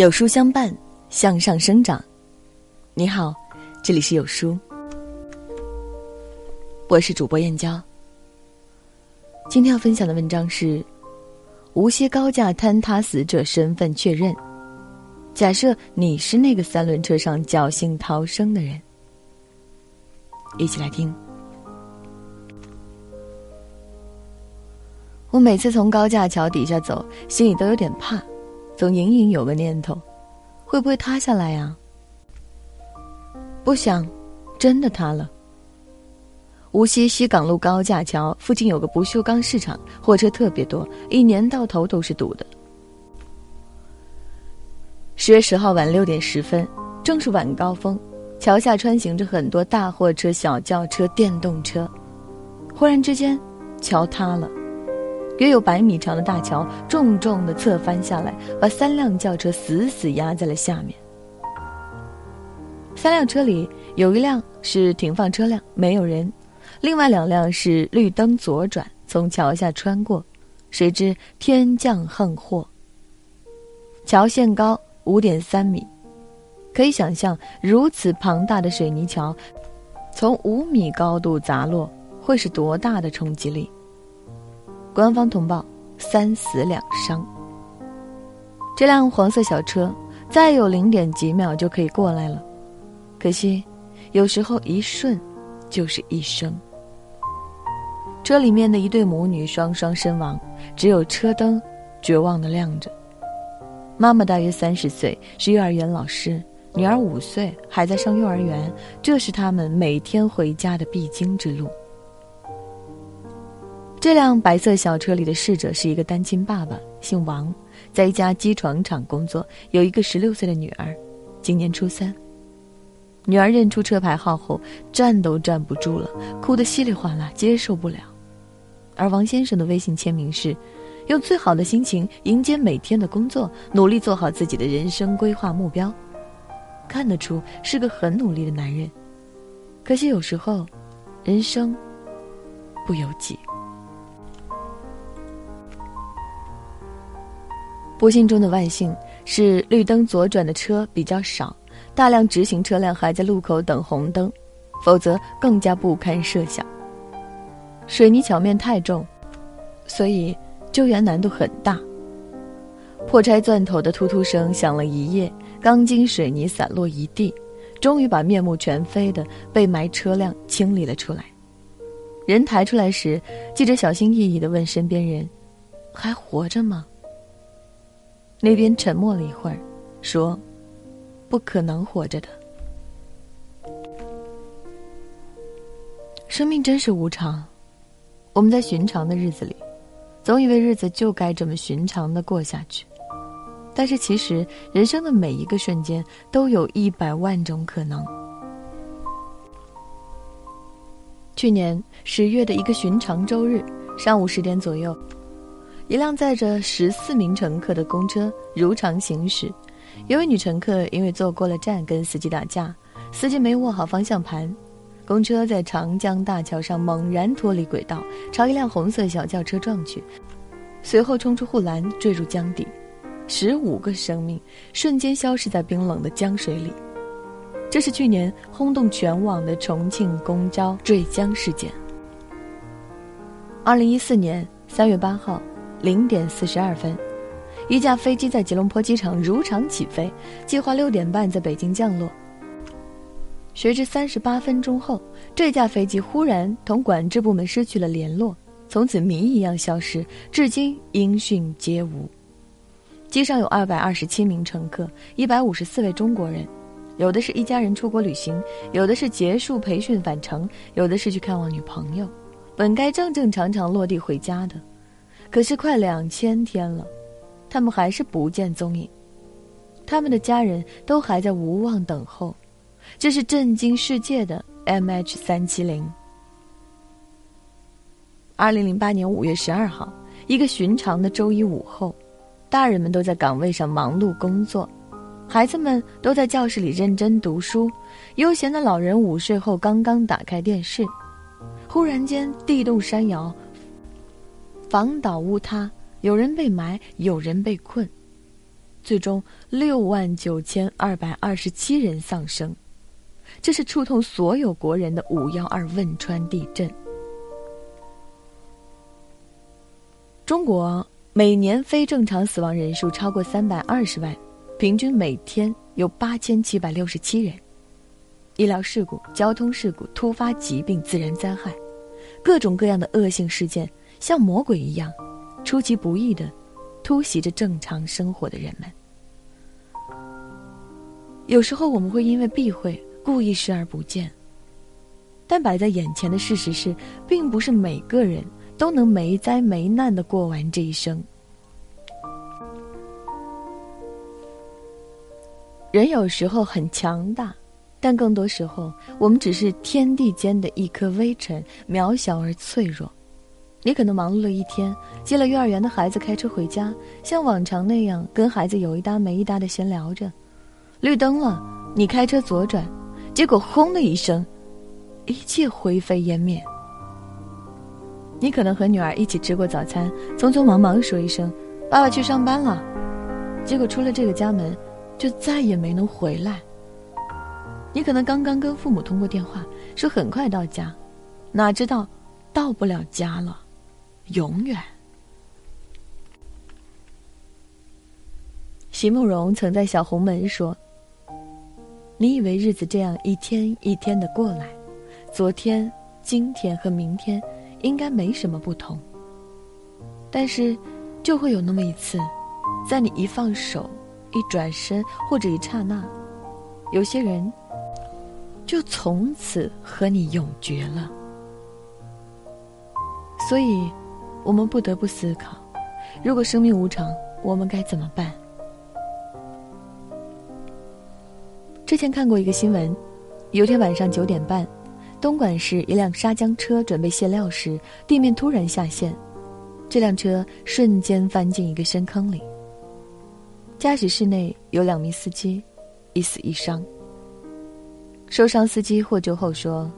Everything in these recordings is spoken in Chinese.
有书相伴，向上生长。你好，这里是有书，我是主播燕娇。今天要分享的文章是：无锡高架坍塌死者身份确认。假设你是那个三轮车上侥幸逃生的人，一起来听。我每次从高架桥底下走，心里都有点怕。总隐隐有个念头，会不会塌下来呀？不想，真的塌了。无锡西港路高架桥附近有个不锈钢市场，货车特别多，一年到头都是堵的。十月十号晚六点十分，正是晚高峰，桥下穿行着很多大货车、小轿车、电动车。忽然之间，桥塌了。约有百米长的大桥重重的侧翻下来，把三辆轿车死死压在了下面。三辆车里有一辆是停放车辆，没有人；另外两辆是绿灯左转，从桥下穿过。谁知天降横祸。桥限高五点三米，可以想象如此庞大的水泥桥，从五米高度砸落会是多大的冲击力。官方通报三死两伤。这辆黄色小车再有零点几秒就可以过来了，可惜有时候一瞬就是一生。车里面的一对母女双双身亡，只有车灯绝望的亮着。妈妈大约三十岁，是幼儿园老师，女儿五岁还在上幼儿园，这是他们每天回家的必经之路。这辆白色小车里的逝者是一个单亲爸爸，姓王，在一家机床厂工作，有一个十六岁的女儿，今年初三。女儿认出车牌号后，站都站不住了，哭得稀里哗啦，接受不了。而王先生的微信签名是：“用最好的心情迎接每天的工作，努力做好自己的人生规划目标。”看得出是个很努力的男人，可惜有时候，人生不由己。不幸中的万幸是，绿灯左转的车比较少，大量直行车辆还在路口等红灯，否则更加不堪设想。水泥桥面太重，所以救援难度很大。破拆钻头的突突声响了一夜，钢筋水泥散落一地，终于把面目全非的被埋车辆清理了出来。人抬出来时，记者小心翼翼地问身边人：“还活着吗？”那边沉默了一会儿，说：“不可能活着的。生命真是无常。我们在寻常的日子里，总以为日子就该这么寻常的过下去。但是其实，人生的每一个瞬间都有一百万种可能。去年十月的一个寻常周日上午十点左右。”一辆载着十四名乘客的公车如常行驶，一位女乘客因为坐过了站跟司机打架，司机没握好方向盘，公车在长江大桥上猛然脱离轨道，朝一辆红色小轿车撞去，随后冲出护栏坠入江底，十五个生命瞬间消失在冰冷的江水里。这是去年轰动全网的重庆公交坠江事件。二零一四年三月八号。零点四十二分，一架飞机在吉隆坡机场如常起飞，计划六点半在北京降落。谁知三十八分钟后，这架飞机忽然同管制部门失去了联络，从此谜一样消失，至今音讯皆无。机上有二百二十七名乘客，一百五十四位中国人，有的是一家人出国旅行，有的是结束培训返程，有的是去看望女朋友，本该正正常常落地回家的。可是快两千天了，他们还是不见踪影。他们的家人都还在无望等候。这是震惊世界的 MH 三七零。二零零八年五月十二号，一个寻常的周一午后，大人们都在岗位上忙碌工作，孩子们都在教室里认真读书，悠闲的老人午睡后刚刚打开电视，忽然间地动山摇。房倒屋塌，有人被埋，有人被困。最终六万九千二百二十七人丧生，这是触痛所有国人的五幺二汶川地震。中国每年非正常死亡人数超过三百二十万，平均每天有八千七百六十七人。医疗事故、交通事故、突发疾病、自然灾害，各种各样的恶性事件像魔鬼一样，出其不意的突袭着正常生活的人们。有时候我们会因为避讳故意视而不见，但摆在眼前的事实是，并不是每个人都能没灾没难的过完这一生。人有时候很强大。但更多时候，我们只是天地间的一颗微尘，渺小而脆弱。你可能忙碌了一天，接了幼儿园的孩子，开车回家，像往常那样跟孩子有一搭没一搭的闲聊着。绿灯了，你开车左转，结果轰的一声，一切灰飞烟灭。你可能和女儿一起吃过早餐，匆匆忙忙说一声“爸爸去上班了”，结果出了这个家门，就再也没能回来。你可能刚刚跟父母通过电话，说很快到家，哪知道到不了家了，永远。席慕容曾在《小红门》说：“你以为日子这样一天一天的过来，昨天、今天和明天应该没什么不同。但是，就会有那么一次，在你一放手、一转身或者一刹那，有些人。”就从此和你永绝了。所以，我们不得不思考：如果生命无常，我们该怎么办？之前看过一个新闻，有天晚上九点半，东莞市一辆沙浆车准备卸料时，地面突然下陷，这辆车瞬间翻进一个深坑里。驾驶室内有两名司机，一死一伤。受伤司机获救后说：“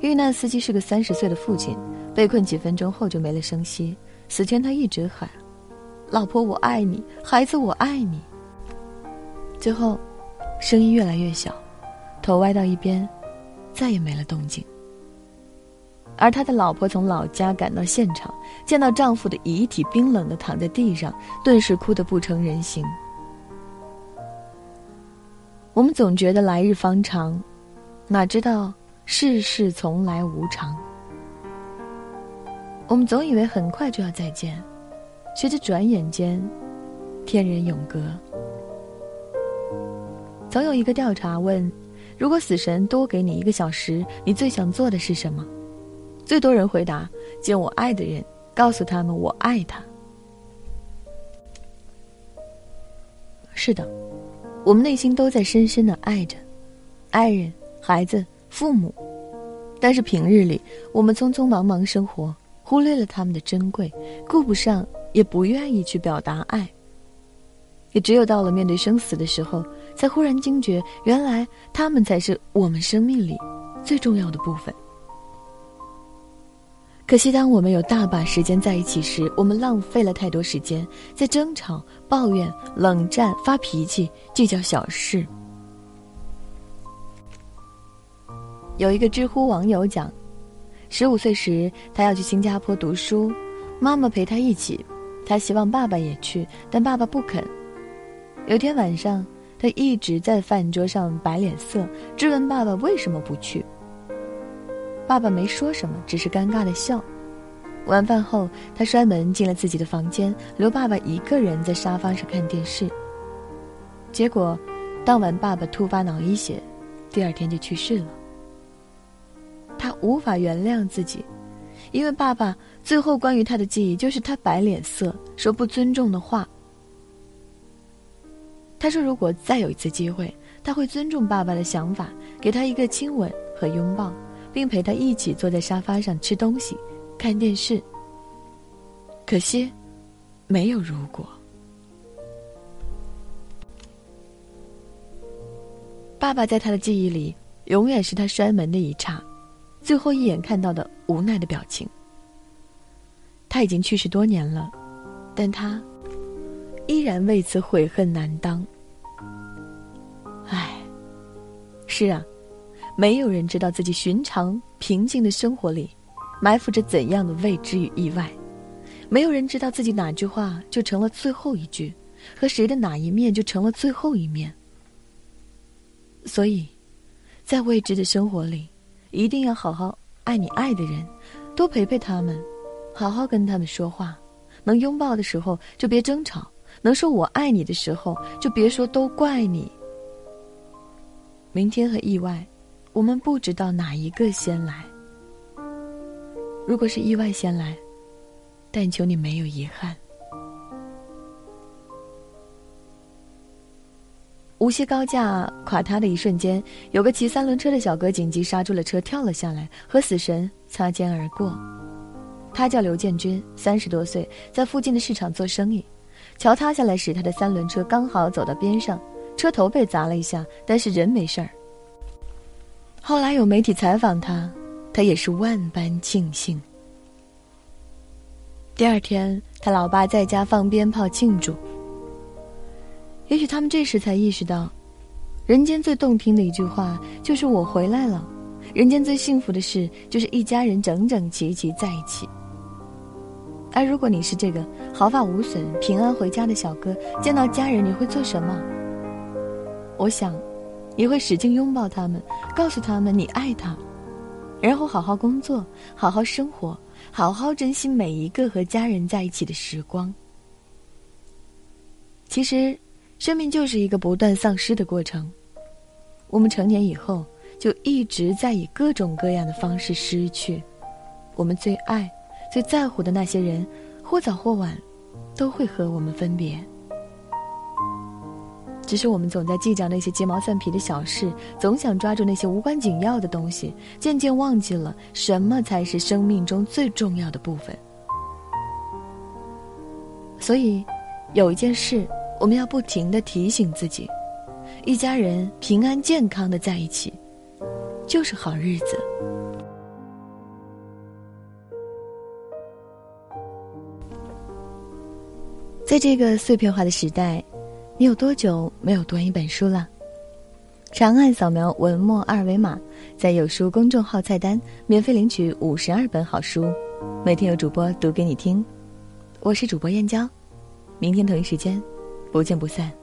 遇难司机是个三十岁的父亲，被困几分钟后就没了声息。死前他一直喊：‘老婆我爱你，孩子我爱你。’最后，声音越来越小，头歪到一边，再也没了动静。而他的老婆从老家赶到现场，见到丈夫的遗体冰冷的躺在地上，顿时哭得不成人形。我们总觉得来日方长。”哪知道世事从来无常，我们总以为很快就要再见，谁知转眼间，天人永隔。曾有一个调查问：如果死神多给你一个小时，你最想做的是什么？最多人回答：见我爱的人，告诉他们我爱他。是的，我们内心都在深深的爱着爱人。孩子、父母，但是平日里我们匆匆忙忙生活，忽略了他们的珍贵，顾不上，也不愿意去表达爱。也只有到了面对生死的时候，才忽然惊觉，原来他们才是我们生命里最重要的部分。可惜，当我们有大把时间在一起时，我们浪费了太多时间在争吵、抱怨、冷战、发脾气、计较小事。有一个知乎网友讲，十五岁时他要去新加坡读书，妈妈陪他一起，他希望爸爸也去，但爸爸不肯。有天晚上，他一直在饭桌上摆脸色，质问爸爸为什么不去。爸爸没说什么，只是尴尬的笑。晚饭后，他摔门进了自己的房间，留爸爸一个人在沙发上看电视。结果，当晚爸爸突发脑溢血，第二天就去世了。无法原谅自己，因为爸爸最后关于他的记忆就是他摆脸色、说不尊重的话。他说：“如果再有一次机会，他会尊重爸爸的想法，给他一个亲吻和拥抱，并陪他一起坐在沙发上吃东西、看电视。”可惜，没有如果。爸爸在他的记忆里，永远是他摔门的一刹。最后一眼看到的无奈的表情。他已经去世多年了，但他依然为此悔恨难当。唉，是啊，没有人知道自己寻常平静的生活里，埋伏着怎样的未知与意外。没有人知道自己哪句话就成了最后一句，和谁的哪一面就成了最后一面。所以，在未知的生活里，一定要好好爱你爱的人，多陪陪他们，好好跟他们说话。能拥抱的时候就别争吵，能说我爱你的时候就别说都怪你。明天和意外，我们不知道哪一个先来。如果是意外先来。但求你没有遗憾。无锡高架垮塌的一瞬间，有个骑三轮车的小哥紧急刹住了车，跳了下来，和死神擦肩而过。他叫刘建军，三十多岁，在附近的市场做生意。桥塌下来时，他的三轮车刚好走到边上，车头被砸了一下，但是人没事儿。后来有媒体采访他，他也是万般庆幸。第二天，他老爸在家放鞭炮庆祝。也许他们这时才意识到，人间最动听的一句话就是“我回来了”，人间最幸福的事就是一家人整整齐齐在一起。而如果你是这个毫发无损、平安回家的小哥，见到家人你会做什么？我想，你会使劲拥抱他们，告诉他们你爱他，然后好好工作，好好生活。好好珍惜每一个和家人在一起的时光。其实，生命就是一个不断丧失的过程。我们成年以后，就一直在以各种各样的方式失去我们最爱、最在乎的那些人，或早或晚，都会和我们分别。只是我们总在计较那些鸡毛蒜皮的小事，总想抓住那些无关紧要的东西，渐渐忘记了什么才是生命中最重要的部分。所以，有一件事我们要不停的提醒自己：一家人平安健康的在一起，就是好日子。在这个碎片化的时代。你有多久没有读完一本书了？长按扫描文末二维码，在有书公众号菜单免费领取五十二本好书，每天有主播读给你听。我是主播燕娇，明天同一时间，不见不散。